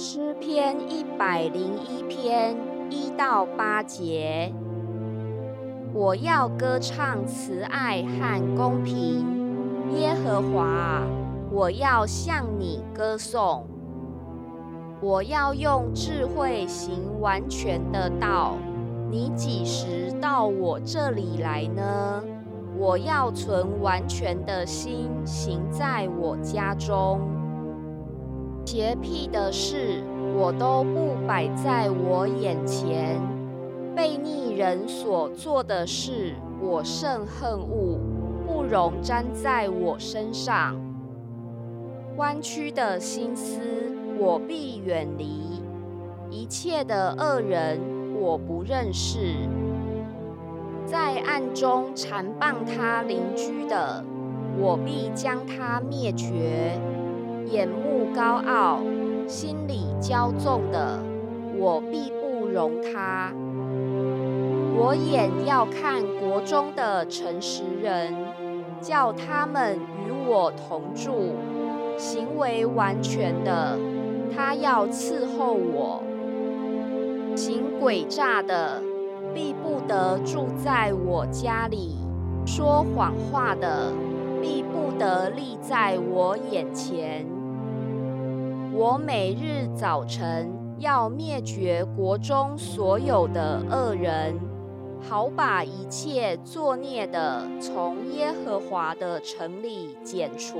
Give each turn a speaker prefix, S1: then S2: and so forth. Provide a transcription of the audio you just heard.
S1: 诗篇一百零一篇一到八节，我要歌唱慈爱和公平，耶和华，我要向你歌颂。我要用智慧行完全的道。你几时到我这里来呢？我要存完全的心行在我家中。邪僻的事，我都不摆在我眼前；悖逆人所做的事，我甚恨恶，不容沾在我身上。弯曲的心思，我必远离；一切的恶人，我不认识。在暗中缠谤他邻居的，我必将他灭绝。眼目高傲、心里骄纵的，我必不容他。我眼要看国中的诚实人，叫他们与我同住，行为完全的，他要伺候我。行诡诈的，必不得住在我家里；说谎话的，必不得立在我眼前。我每日早晨要灭绝国中所有的恶人，好把一切作孽的从耶和华的城里剪除。